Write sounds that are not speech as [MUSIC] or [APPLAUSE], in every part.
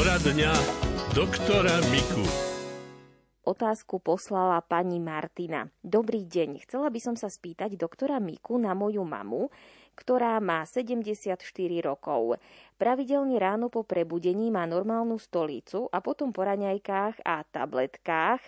Poradňa doktora Miku. Otázku poslala pani Martina. Dobrý deň, chcela by som sa spýtať doktora Miku na moju mamu, ktorá má 74 rokov. Pravidelne ráno po prebudení má normálnu stolicu a potom po raňajkách a tabletkách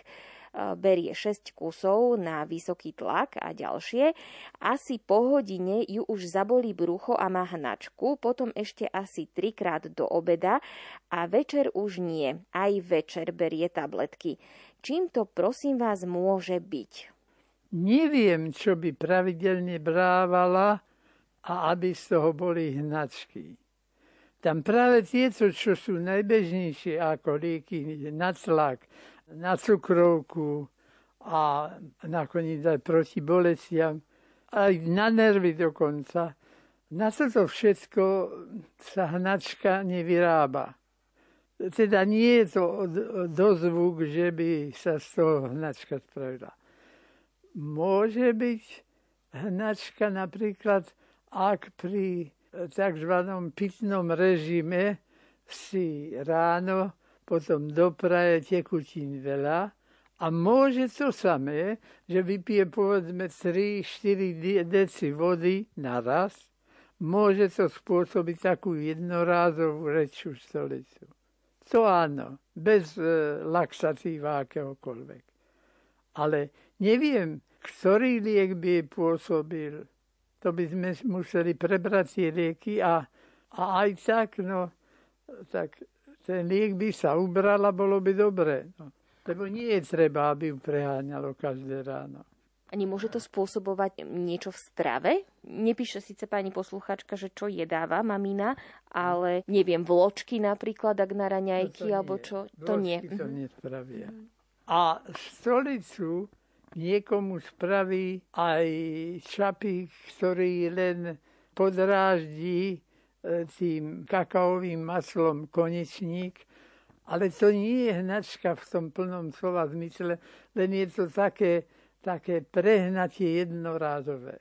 berie 6 kusov na vysoký tlak a ďalšie. Asi po hodine ju už zabolí brucho a má hnačku, potom ešte asi trikrát do obeda a večer už nie. Aj večer berie tabletky. Čím to prosím vás môže byť? Neviem, čo by pravidelne brávala a aby z toho boli hnačky. Tam práve tieto, čo sú najbežnejšie ako lieky na tlak, na cukrovku a nakoniec aj proti bolestiam, aj na nervy dokonca. Na toto všetko sa hnačka nevyrába. Teda nie je to dozvuk, že by sa z toho hnačka spravila. Môže byť hnačka napríklad, ak pri tzv. pitnom režime si ráno potom dopraje tekutín veľa a môže to samé, že vypije povedzme 3-4 deci vody naraz, môže to spôsobiť takú jednorázovú rečú stolicu. To áno, bez e, laxatíva akéhokoľvek. Ale neviem, ktorý liek by pôsobil. To by sme museli prebrať tie lieky a, a aj tak, no, tak ten liek by sa ubral a bolo by dobre. No. Lebo nie je treba, aby ju preháňalo každé ráno. A nemôže to spôsobovať niečo v strave? Nepíše síce pani posluchačka, že čo jedáva mamina, ale neviem, vločky napríklad, ak na raňajky, no alebo čo, to nie. to mhm. nespravia. A stolicu niekomu spraví aj čapík, ktorý len podráždí tým kakaovým maslom konečník, ale to nie je hnačka v tom plnom slova zmysle, len je to také, také prehnatie jednorázové.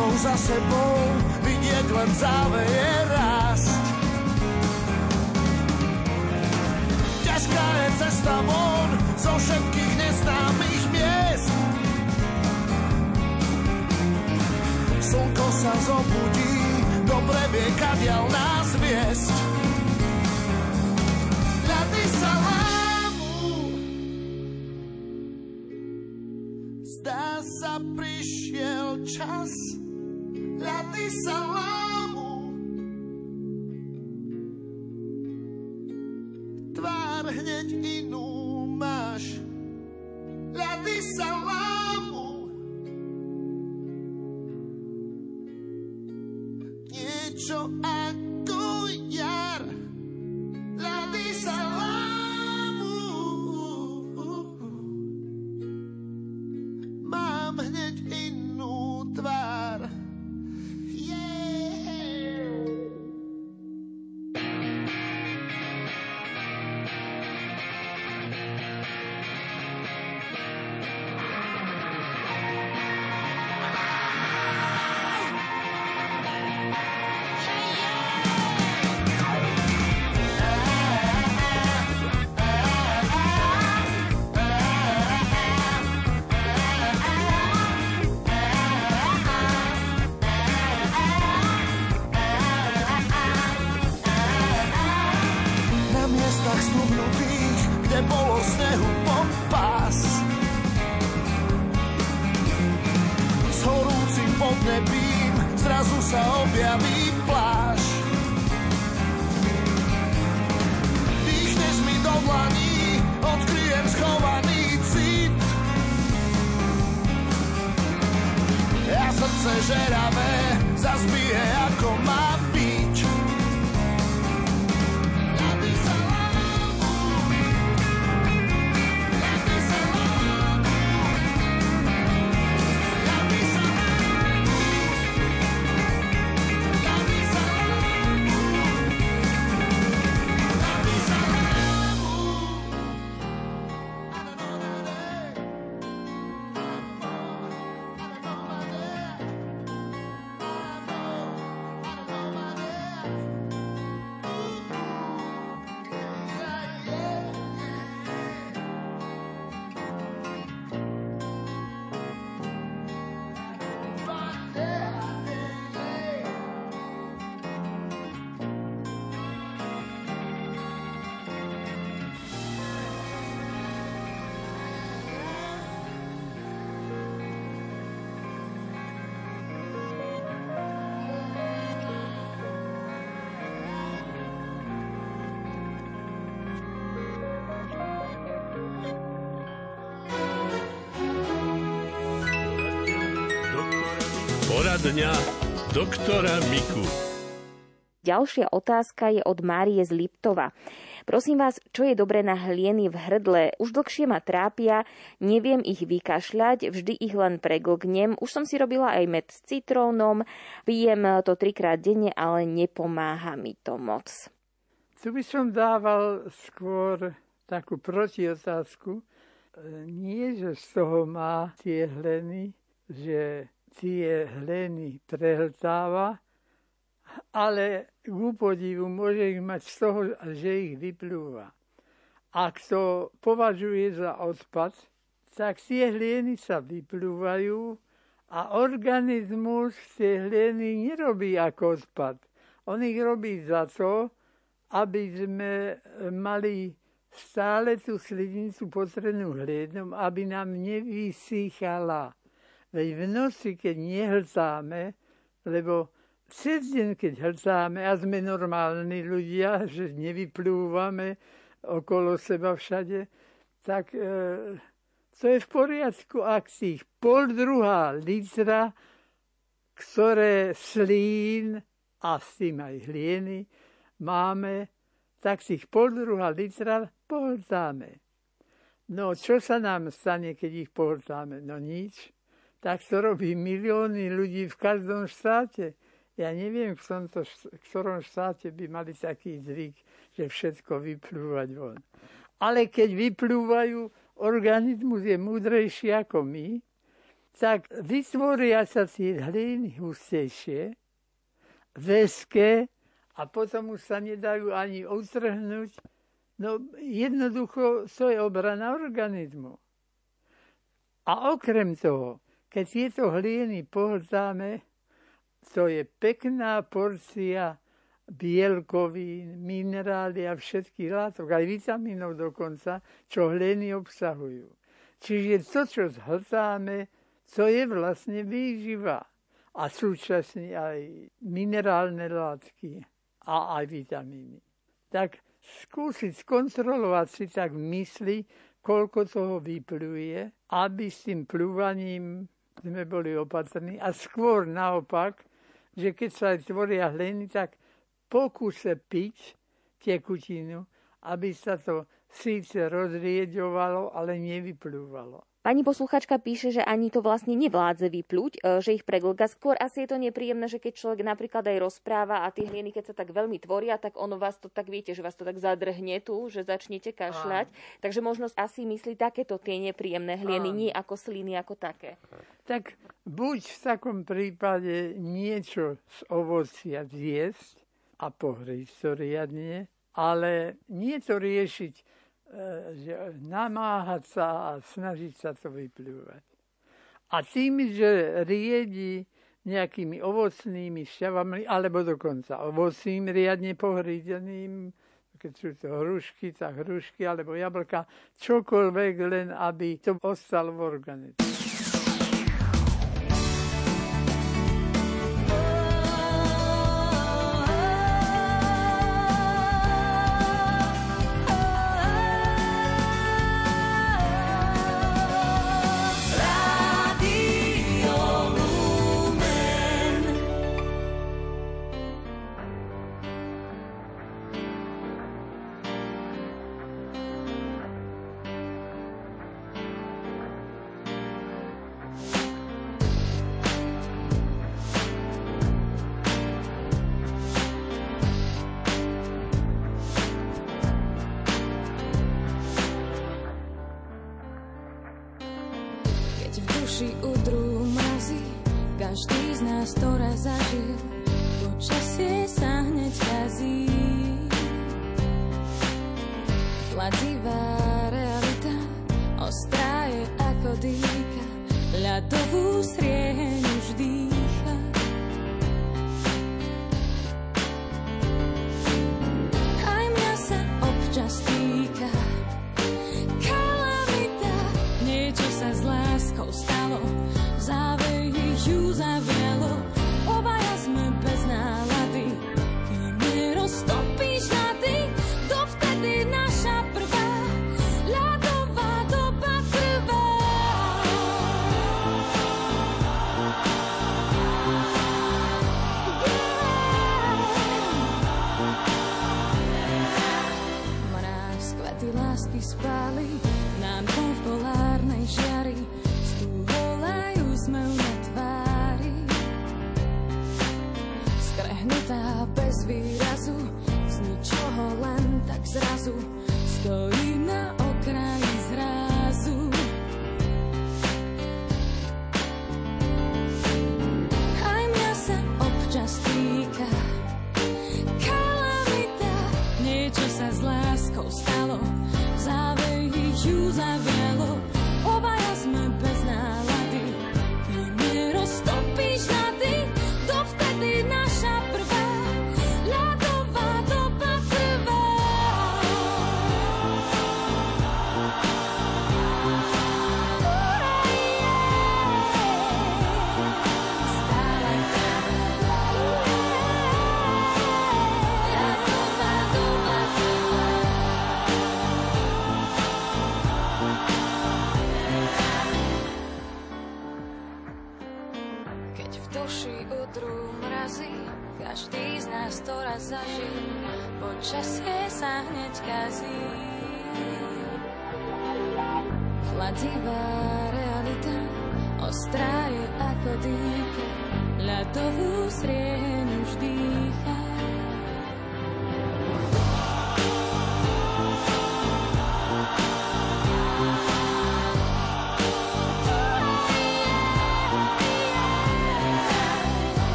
Sebou, za sebou, vidieť len záveje rásť. Ťažká je cesta von zo všetkých neznámych miest. Slnko sa zobudí, dobre vie, kadiaľ nás viesť. Ľady sa lásť prišiel čas, ľady sa lámu. Tvár hneď inú máš, ľady sa lámu. Niečo ako nepím, zrazu sa objaví pláž. Dýchneš mi do dlaní, odkryjem schovaný cit. Ja srdce žeravé zazbije ako má. Poradňa doktora Miku. Ďalšia otázka je od Márie z Liptova. Prosím vás, čo je dobré na hlieny v hrdle? Už dlhšie ma trápia, neviem ich vykašľať, vždy ich len preglgnem. Už som si robila aj med s citrónom, pijem to trikrát denne, ale nepomáha mi to moc. Tu by som dával skôr takú protiotázku. Nie, že z toho má tie hleny, že tie hleny prehltáva, ale k podivu môže ich mať z toho, že ich vyplúva. Ak to považuje za odpad, tak tie hlieny sa vyplúvajú a organizmus tie hlieny nerobí ako odpad. On ich robí za to, aby sme mali stále tú sliznicu potrebnú hliednom, aby nám nevysychala. Veď v noci, keď nehltáme, lebo cez deň, keď hltáme a sme normálni ľudia, [LAUGHS] že nevyplúvame okolo seba všade, tak e, to je v poriadku, ak ich pol druhá litra, ktoré slín a s tým aj hlieny máme, tak ich pol druhá litra pohltáme. No čo sa nám stane, keď ich pohltáme? No nič. Tak to robí milióny ľudí v každom štáte. Ja neviem, v tomto, v ktorom štáte by mali taký zvyk, že všetko vyplúvať von. Ale keď vyplúvajú, organizmus je múdrejší ako my, tak vytvoria sa tie hliny hustejšie, veské a potom už sa nedajú ani utrhnúť. No jednoducho to je obrana organizmu. A okrem toho, keď tieto hliny pohltáme, to je pekná porcia bielkovín, minerály a všetkých látok, aj vitamínov dokonca, čo hleny obsahujú. Čiže to, čo zhltáme, to je vlastne výživa a súčasne aj minerálne látky a aj vitamíny. Tak skúsiť skontrolovať si tak mysli, koľko toho vypluje, aby s tým plúvaním sme boli opatrní a skôr naopak, že keď sa tvoria hleny, tak pokúse piť tekutinu, aby sa to síce rozrieďovalo, ale nevyplúvalo. Pani posluchačka píše, že ani to vlastne nevládze vyplúť, e, že ich preglga. Skôr asi je to nepríjemné, že keď človek napríklad aj rozpráva a tie hlieny, keď sa tak veľmi tvoria, tak ono vás to tak viete, že vás to tak zadrhne tu, že začnete kašľať. Áno. Takže možno asi myslí takéto tie nepríjemné hlieny, Áno. nie ako sliny, ako také. Tak buď v takom prípade niečo z ovocia zjesť a pohriť to riadne, ale nie to riešiť že namáhať sa a snažiť sa to vyplývať. A tým, že riedi nejakými ovocnými šťavami, alebo dokonca ovocným riadne pohrídeným, keď sú to hrušky, tak hrušky alebo jablka, čokoľvek, len aby to ostalo v organizmu. ktoré zažil, počasie sa hneď kazí. Plativá realita, ostrá je ako dýka, ľadovú srieň už dýcha. Aj mňa sa občas týka, kalamita, niečo sa s láskou stalo, zrazu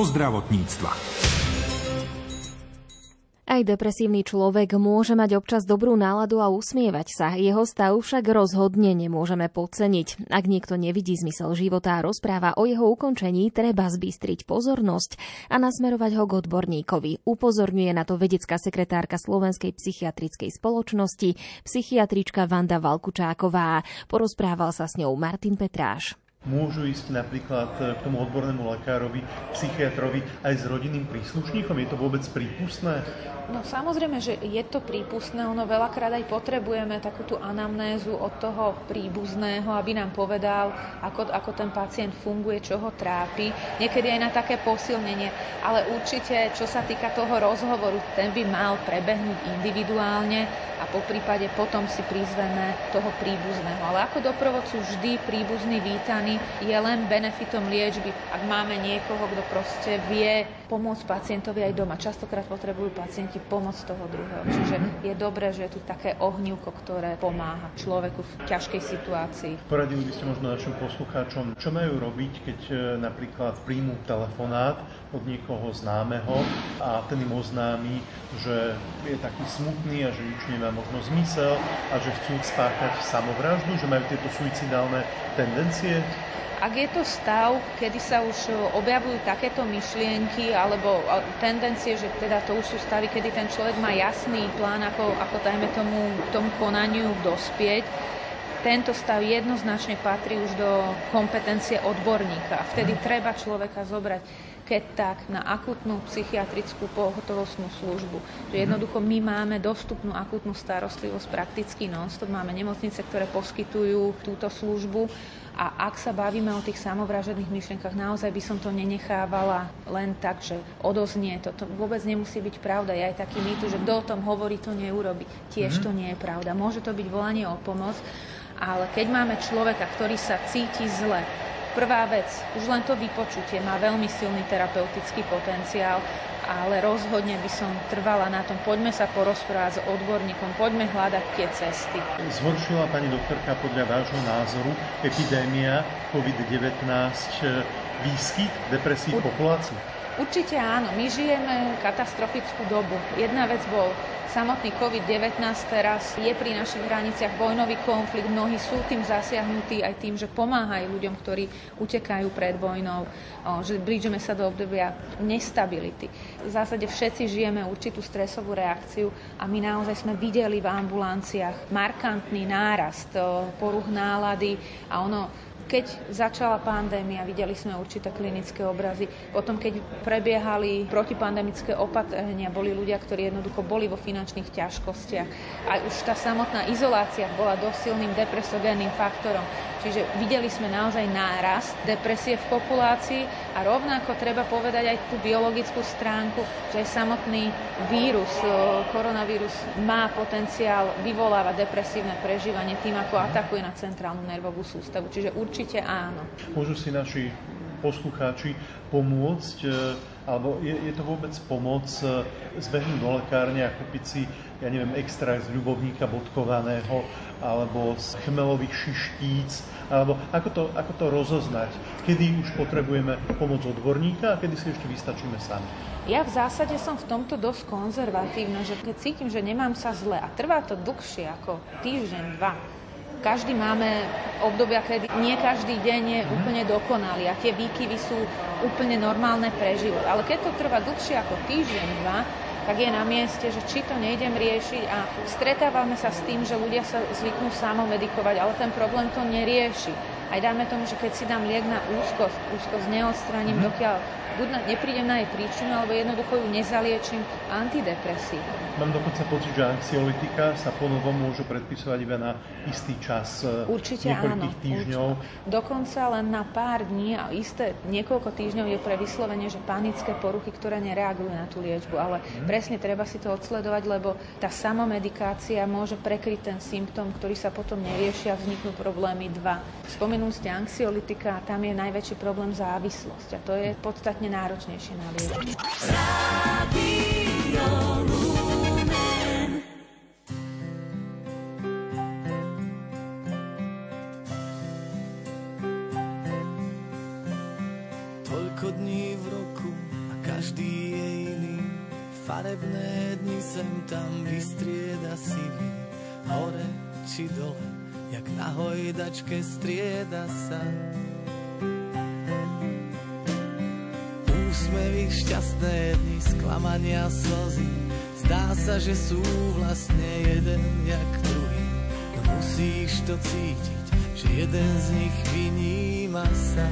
zo zdravotníctva. Aj depresívny človek môže mať občas dobrú náladu a usmievať sa. Jeho stav však rozhodne nemôžeme podceniť. Ak niekto nevidí zmysel života a rozpráva o jeho ukončení, treba zbystriť pozornosť a nasmerovať ho k odborníkovi. Upozorňuje na to vedecká sekretárka Slovenskej psychiatrickej spoločnosti, psychiatrička Vanda Valkučáková. Porozprával sa s ňou Martin Petráš. Môžu ísť napríklad k tomu odbornému lekárovi, psychiatrovi aj s rodinným príslušníkom? Je to vôbec prípustné? No samozrejme, že je to prípustné, ono veľakrát aj potrebujeme takú tú anamnézu od toho príbuzného, aby nám povedal, ako, ako ten pacient funguje, čo ho trápi. Niekedy aj na také posilnenie, ale určite, čo sa týka toho rozhovoru, ten by mal prebehnúť individuálne a po prípade potom si prizveme toho príbuzného. Ale ako doprovodcu vždy príbuzný vítaný je len benefitom liečby, ak máme niekoho, kto proste vie pomôcť pacientovi aj doma. Častokrát potrebujú pacienti pomoc toho druhého. Čiže je dobré, že je tu také ohnívko, ktoré pomáha človeku v ťažkej situácii. Poradili by ste možno našim poslucháčom, čo majú robiť, keď e, napríklad príjmu telefonát od niekoho známeho a ten im oznámi, že je taký smutný a že nič nemá možno zmysel a že chcú spáchať samovraždu, že majú tieto suicidálne tendencie. Ak je to stav, kedy sa už objavujú takéto myšlienky alebo tendencie, že teda to už sú stavy, kedy ten človek má jasný plán, ako, ako dajme tomu, tomu konaniu dospieť, tento stav jednoznačne patrí už do kompetencie odborníka. Vtedy treba človeka zobrať keď tak na akutnú psychiatrickú pohotovostnú službu. Že jednoducho my máme dostupnú akutnú starostlivosť prakticky non-stop. Máme nemocnice, ktoré poskytujú túto službu a ak sa bavíme o tých samovražených myšlienkach, naozaj by som to nenechávala len tak, že odoznie. To, to vôbec nemusí byť pravda. Je aj taký mýtu, že kto o tom hovorí, to neurobi. Tiež to nie je pravda. Môže to byť volanie o pomoc, ale keď máme človeka, ktorý sa cíti zle, Prvá vec, už len to vypočutie má veľmi silný terapeutický potenciál, ale rozhodne by som trvala na tom, poďme sa porozprávať s odborníkom, poďme hľadať tie cesty. Zhoršila pani doktorka podľa vášho názoru epidémia COVID-19 výskyt depresí v populácii? Určite áno, my žijeme katastrofickú dobu. Jedna vec bol samotný COVID-19, teraz je pri našich hraniciach vojnový konflikt, mnohí sú tým zasiahnutí aj tým, že pomáhajú ľuďom, ktorí utekajú pred vojnou, že blížime sa do obdobia nestability. v zásade všetci žijeme určitú stresovú reakciu a my naozaj sme videli v ambulanciách markantný nárast poruch nálady a ono keď začala pandémia, videli sme určité klinické obrazy. Potom, keď prebiehali protipandemické opatrenia, boli ľudia, ktorí jednoducho boli vo finančných ťažkostiach. A už tá samotná izolácia bola dosť silným depresogénnym faktorom. Čiže videli sme naozaj nárast depresie v populácii a rovnako treba povedať aj tú biologickú stránku, že aj samotný vírus, koronavírus má potenciál vyvolávať depresívne prežívanie tým, ako atakuje na centrálnu nervovú sústavu. Čiže určite áno. Môžu si naši poslucháči pomôcť, e, alebo je, je to vôbec pomoc e, zbehnúť do lekárne a kúpiť si, ja neviem, extrakt z ľubovníka bodkovaného, alebo z chmelových šištíc, alebo ako to, ako to rozoznať, kedy už potrebujeme pomoc odborníka a kedy si ešte vystačíme sami. Ja v zásade som v tomto dosť konzervatívna, že keď cítim, že nemám sa zle a trvá to dlhšie ako týždeň, dva, každý máme obdobia, kedy nie každý deň je mhm. úplne dokonalý a tie výkyvy sú úplne normálne pre život. Ale keď to trvá dlhšie ako týždeň, dva, tak je na mieste, že či to nejdem riešiť a stretávame sa s tým, že ľudia sa zvyknú samomedikovať, ale ten problém to nerieši. Aj dáme tomu, že keď si dám liek na úzkosť, úzkosť neodstraním, mm. dokiaľ buď na, neprídem na jej príčinu, alebo jednoducho ju nezaliečím antidepresívom. Mám dokonca pocit, že anxiolitika sa ponovom môžu predpisovať iba na istý čas e, určite niekoľkých áno, týždňov. Určite. Dokonca len na pár dní a isté niekoľko týždňov je pre vyslovene, že panické poruchy, ktoré nereagujú na tú liečbu. Ale hmm. presne treba si to odsledovať, lebo tá samomedikácia môže prekryť ten symptóm, ktorý sa potom nerieši a vzniknú problémy dva. Spomenul ste anxiolitika tam je najväčší problém závislosť a to je podstatne náročnejšie na liečbu. Toľko dní v roku a každý je iný. Farebné dni sem tam vystrieda sivý. Hore či dole, jak na hojdačke strieda sa úsmevy, šťastné dni, sklamania, slzy. Zdá sa, že sú vlastne jeden jak druhý. No musíš to cítiť, že jeden z nich vyníma sa.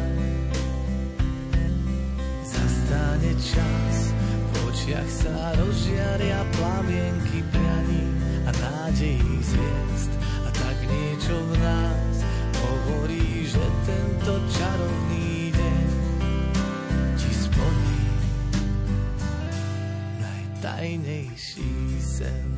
Zastane čas, v očiach sa rozžiaria plamienky prianí a nádejí zviezd. Že tento čarovný najtajnejší sen.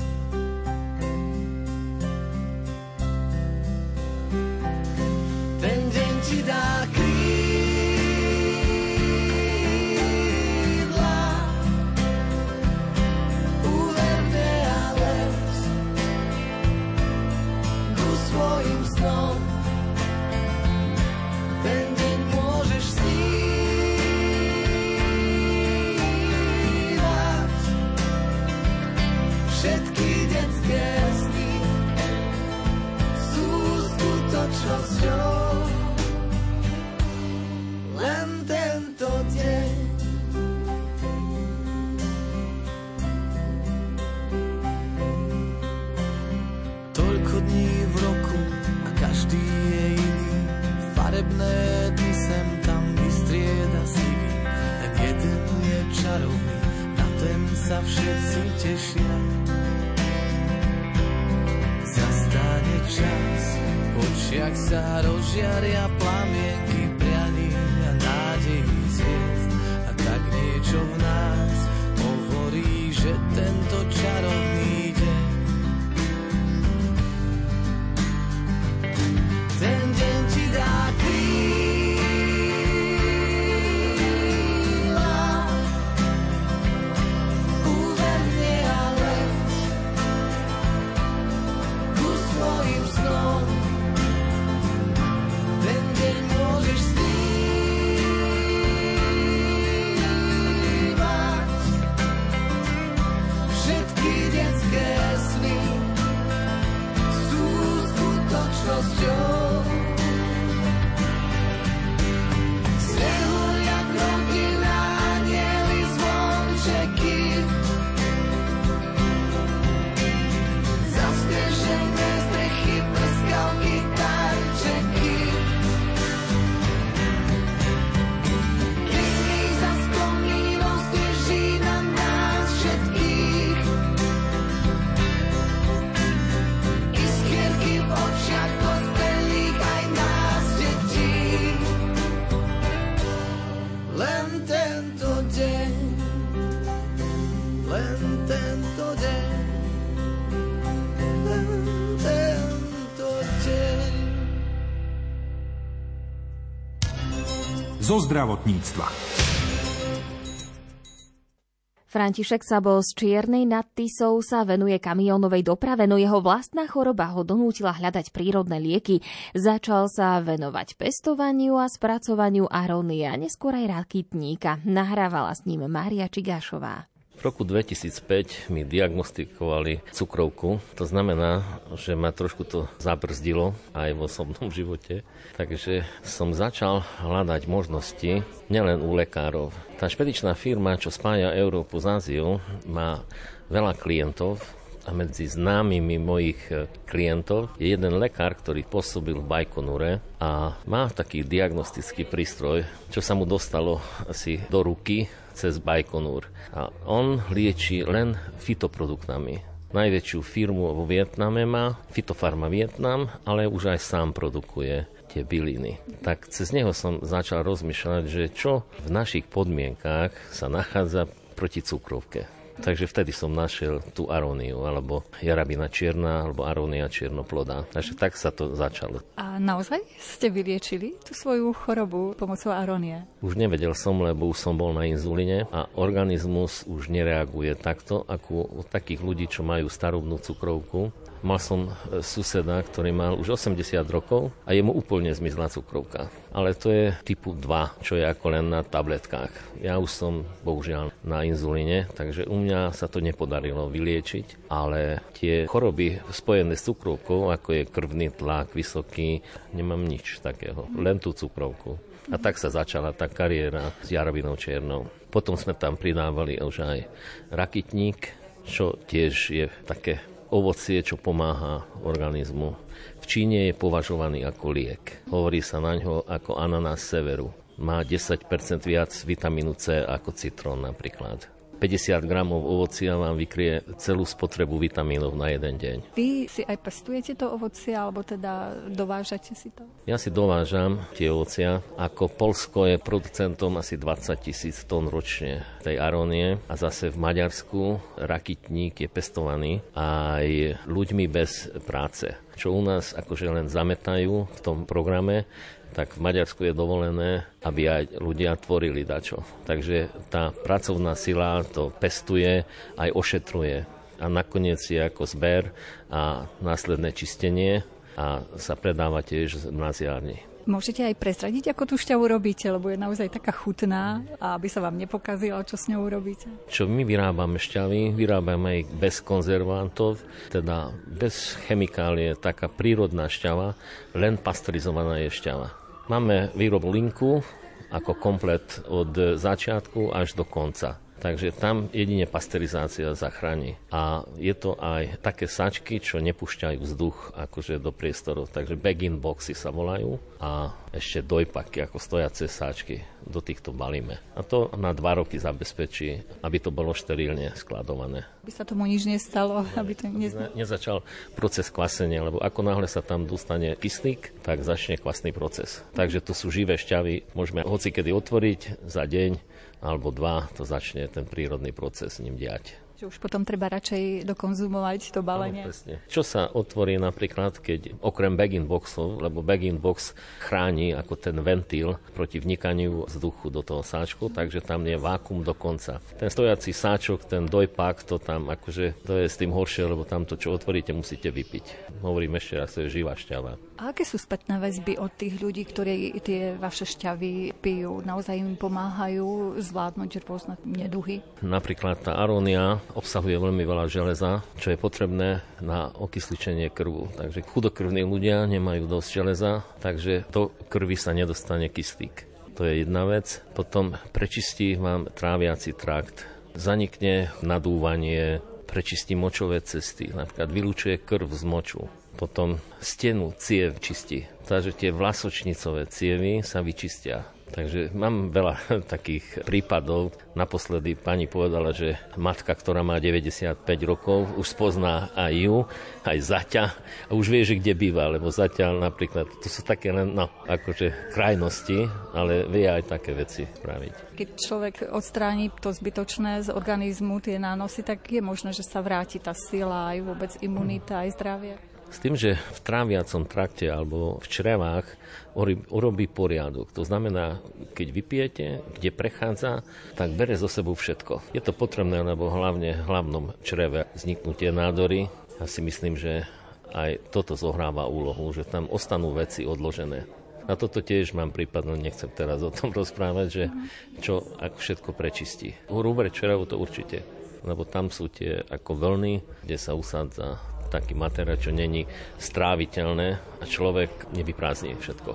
zo zdravotníctva. František Sabo z Čiernej nad Tisou sa venuje kamionovej doprave, no jeho vlastná choroba ho donútila hľadať prírodné lieky. Začal sa venovať pestovaniu a spracovaniu arónie a neskôr aj rakitníka. Nahrávala s ním Mária Čigášová. V roku 2005 mi diagnostikovali cukrovku. To znamená, že ma trošku to zabrzdilo aj v osobnom [LAUGHS] živote. Takže som začal hľadať možnosti nielen u lekárov. Tá špedičná firma, čo spája Európu s Áziou, má veľa klientov, a medzi známymi mojich klientov je jeden lekár, ktorý pôsobil v Bajkonure a má taký diagnostický prístroj, čo sa mu dostalo asi do ruky cez Baikonur. A on lieči len fitoproduktami. Najväčšiu firmu vo Vietname má, Fitofarma Vietnam, ale už aj sám produkuje tie byliny. Tak cez neho som začal rozmýšľať, že čo v našich podmienkách sa nachádza proti cukrovke. Takže vtedy som našiel tú aróniu, alebo jarabina čierna, alebo arónia čiernoplodá. Takže tak sa to začalo. A naozaj ste vyliečili tú svoju chorobu pomocou arónie? Už nevedel som, lebo už som bol na inzulíne a organizmus už nereaguje takto, ako u takých ľudí, čo majú starobnú cukrovku Mal som e, suseda, ktorý mal už 80 rokov a jemu úplne zmizla cukrovka. Ale to je typu 2, čo je ako len na tabletkách. Ja už som bohužiaľ na inzulíne, takže u mňa sa to nepodarilo vyliečiť, ale tie choroby spojené s cukrovkou, ako je krvný tlak vysoký, nemám nič takého, len tú cukrovku. A tak sa začala tá kariéra s Jarabinou Čiernou. Potom sme tam pridávali už aj rakitník, čo tiež je také ovocie, čo pomáha organizmu. V Číne je považovaný ako liek. Hovorí sa na ňo ako ananás severu. Má 10% viac vitamínu C ako citrón napríklad. 50 gramov ovocia vám vykrie celú spotrebu vitamínov na jeden deň. Vy si aj pestujete to ovocie, alebo teda dovážate si to? Ja si dovážam tie ovocia. Ako Polsko je producentom asi 20 tisíc tón ročne tej arónie a zase v Maďarsku rakitník je pestovaný aj ľuďmi bez práce čo u nás akože len zametajú v tom programe, tak v Maďarsku je dovolené, aby aj ľudia tvorili dačo. Takže tá pracovná sila to pestuje, aj ošetruje. A nakoniec je ako zber a následné čistenie a sa predáva tiež na ziarni. Môžete aj prezradiť, ako tú šťavu robíte, lebo je naozaj taká chutná a aby sa vám nepokazila, čo s ňou robíte? Čo my vyrábame šťavy, vyrábame ich bez konzervantov, teda bez chemikálie, taká prírodná šťava, len pasteurizovaná je šťava. Máme výrobu linku ako komplet od začiatku až do konca. Takže tam jedine pasteurizácia zachráni. A je to aj také sačky, čo nepúšťajú vzduch akože do priestorov. Takže bag-in boxy sa volajú a ešte dojpaky ako stojace sáčky do týchto balíme. A to na dva roky zabezpečí, aby to bolo šterilne skladované. Aby sa tomu nič nestalo, aby to nez... ne, nezačal proces kvasenia, lebo ako náhle sa tam dostane kyslík, tak začne kvasný proces. Takže to sú živé šťavy, môžeme hoci kedy otvoriť za deň, alebo dva, to začne ten prírodný proces s ním diať. Že už potom treba radšej dokonzumovať to balenie. Áno, presne. Čo sa otvorí napríklad, keď okrem bag-in boxov, lebo bag-in box chráni ako ten ventil proti vnikaniu vzduchu do toho sáčku, takže tam je vákum do konca. Ten stojací sáčok, ten dojpak, to tam akože to je s tým horšie, lebo tam to, čo otvoríte, musíte vypiť. Hovorím ešte raz, to je živá šťava. A aké sú spätné väzby od tých ľudí, ktorí tie vaše šťavy pijú? Naozaj im pomáhajú zvládnuť rôzne neduhy? Napríklad tá arónia obsahuje veľmi veľa železa, čo je potrebné na okysličenie krvu. Takže chudokrvní ľudia nemajú dosť železa, takže do krvi sa nedostane kyslík. To je jedna vec. Potom prečistí vám tráviaci trakt. Zanikne nadúvanie, prečistí močové cesty, napríklad vylúčuje krv z moču potom stenu ciev čistí. Takže tie vlasočnicové cievy sa vyčistia. Takže mám veľa [LAUGHS] takých prípadov. Naposledy pani povedala, že matka, ktorá má 95 rokov, už spozná aj ju, aj zaťa a už vie, že kde býva, lebo zaťa napríklad, to sú také len, no, akože krajnosti, ale vie aj také veci spraviť. Keď človek odstráni to zbytočné z organizmu, tie nánosy, tak je možné, že sa vráti tá sila, aj vôbec imunita, aj zdravie. S tým, že v tráviacom trakte alebo v črevách urobí poriadok. To znamená, keď vypijete, kde prechádza, tak bere zo sebou všetko. Je to potrebné, lebo hlavne v hlavnom čreve vzniknutie nádory. Ja si myslím, že aj toto zohráva úlohu, že tam ostanú veci odložené. Na toto tiež mám prípad, no nechcem teraz o tom [LAUGHS] rozprávať, že čo ako všetko prečistí. Hrubé črevo to určite, lebo tam sú tie ako vlny, kde sa usádza taký materiál, čo není stráviteľné a človek nevyprázdni všetko.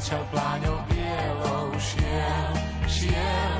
kráčal pláňou bielou, šiel, šiel.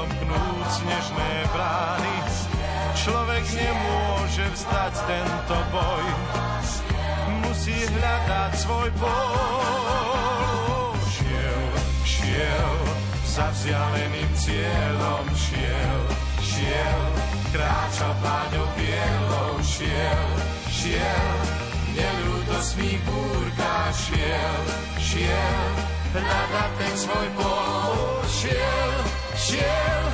klopnúť snežné brány. Človek nemôže vzdať tento boj, musí hľadať svoj bol. Šiel, šiel, za vzdialeným cieľom šiel, šiel, kráčal páňou bielou, šiel, šiel, nelútosný búrka, šiel, šiel, hľadať ten svoj bol, šiel. Žiel,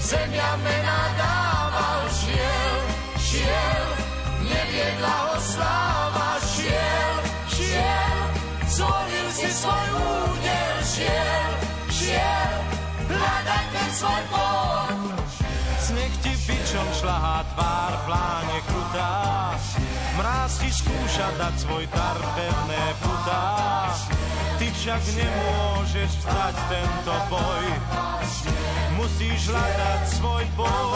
zemia mená dával, žiel, žiel, neviedla ho sláva, žiel, žiel, zvolil si svoj údel, žiel, žiel, hľadaj ten svoj bod. Sneh ti bičom šlahá tvár, pláne krutá, Ty však nemôžeš vstať tento boj, musíš hľadať svoj bol.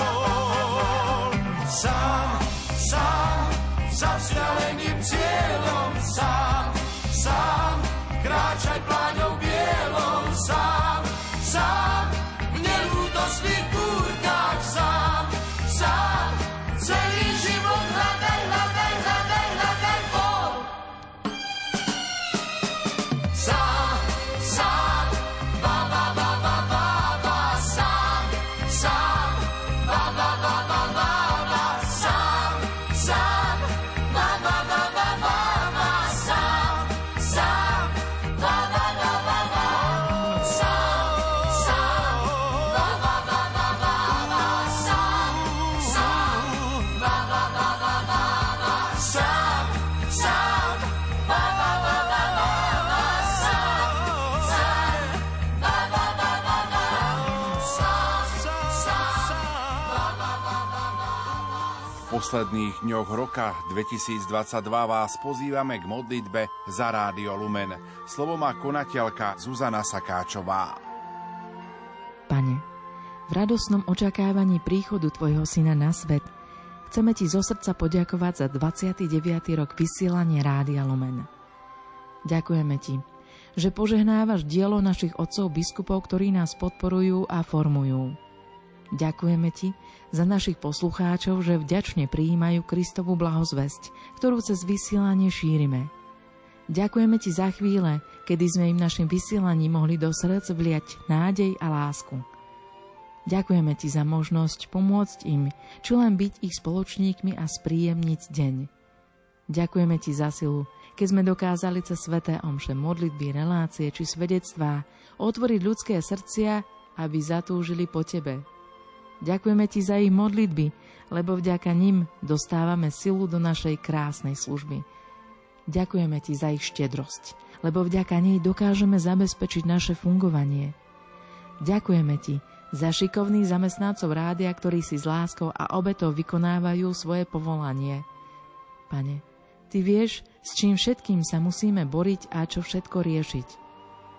Sám, sám, za vzdialeným cieľom, sám, sám, kráčaj pláňou posledných dňoch roka 2022 vás pozývame k modlitbe za Rádio Lumen. Slovo má konateľka Zuzana Sakáčová. Pane, v radosnom očakávaní príchodu Tvojho Syna na svet chceme Ti zo srdca poďakovať za 29. rok vysielania Rádia Lumen. Ďakujeme Ti, že požehnávaš dielo našich otcov biskupov, ktorí nás podporujú a formujú. Ďakujeme Ti za našich poslucháčov, že vďačne prijímajú Kristovu blahozvesť, ktorú cez vysielanie šírime. Ďakujeme Ti za chvíle, kedy sme im našim vysielaním mohli do srdc vliať nádej a lásku. Ďakujeme Ti za možnosť pomôcť im, či len byť ich spoločníkmi a spríjemniť deň. Ďakujeme Ti za silu, keď sme dokázali cez sveté omše modlitby, relácie či svedectvá otvoriť ľudské srdcia, aby zatúžili po Tebe. Ďakujeme Ti za ich modlitby, lebo vďaka nim dostávame silu do našej krásnej služby. Ďakujeme Ti za ich štedrosť, lebo vďaka nej dokážeme zabezpečiť naše fungovanie. Ďakujeme Ti za šikovných zamestnancov rádia, ktorí si s láskou a obetou vykonávajú svoje povolanie. Pane, Ty vieš, s čím všetkým sa musíme boriť a čo všetko riešiť.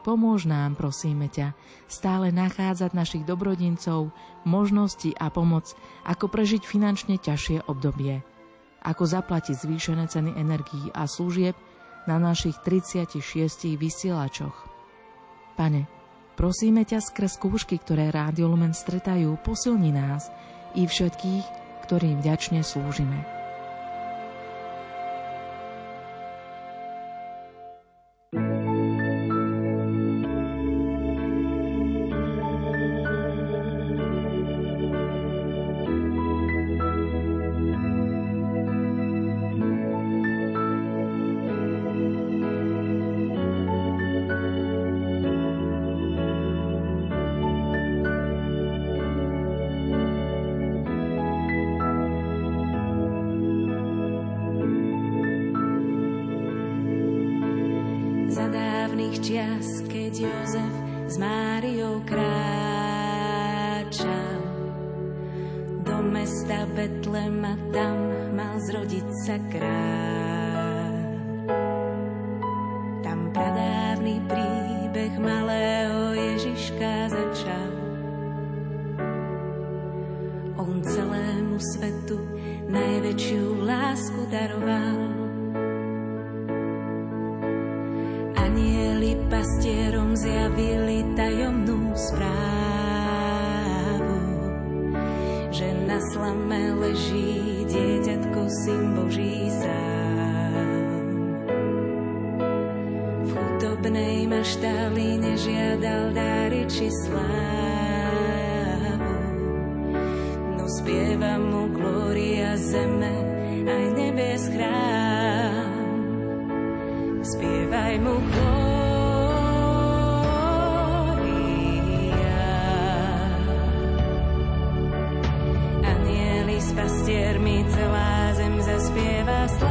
Pomôž nám, prosíme ťa, stále nachádzať našich dobrodincov, možnosti a pomoc, ako prežiť finančne ťažšie obdobie. Ako zaplatiť zvýšené ceny energií a služieb na našich 36 vysielačoch. Pane, prosíme ťa skrz skúšky, ktoré Rádio Lumen stretajú, posilni nás i všetkých, ktorým vďačne slúžime. celému svetu najväčšiu lásku daroval. Anieli pastierom zjavili tajomnú správu, že na slame leží dieťatko, syn Boží sám. V chudobnej maštali nežiadal dáry či slávu, spievam mu glória zeme, aj nebies chrám. Spievaj mu glória. Anieli s pastiermi celá zem zaspieva sláva.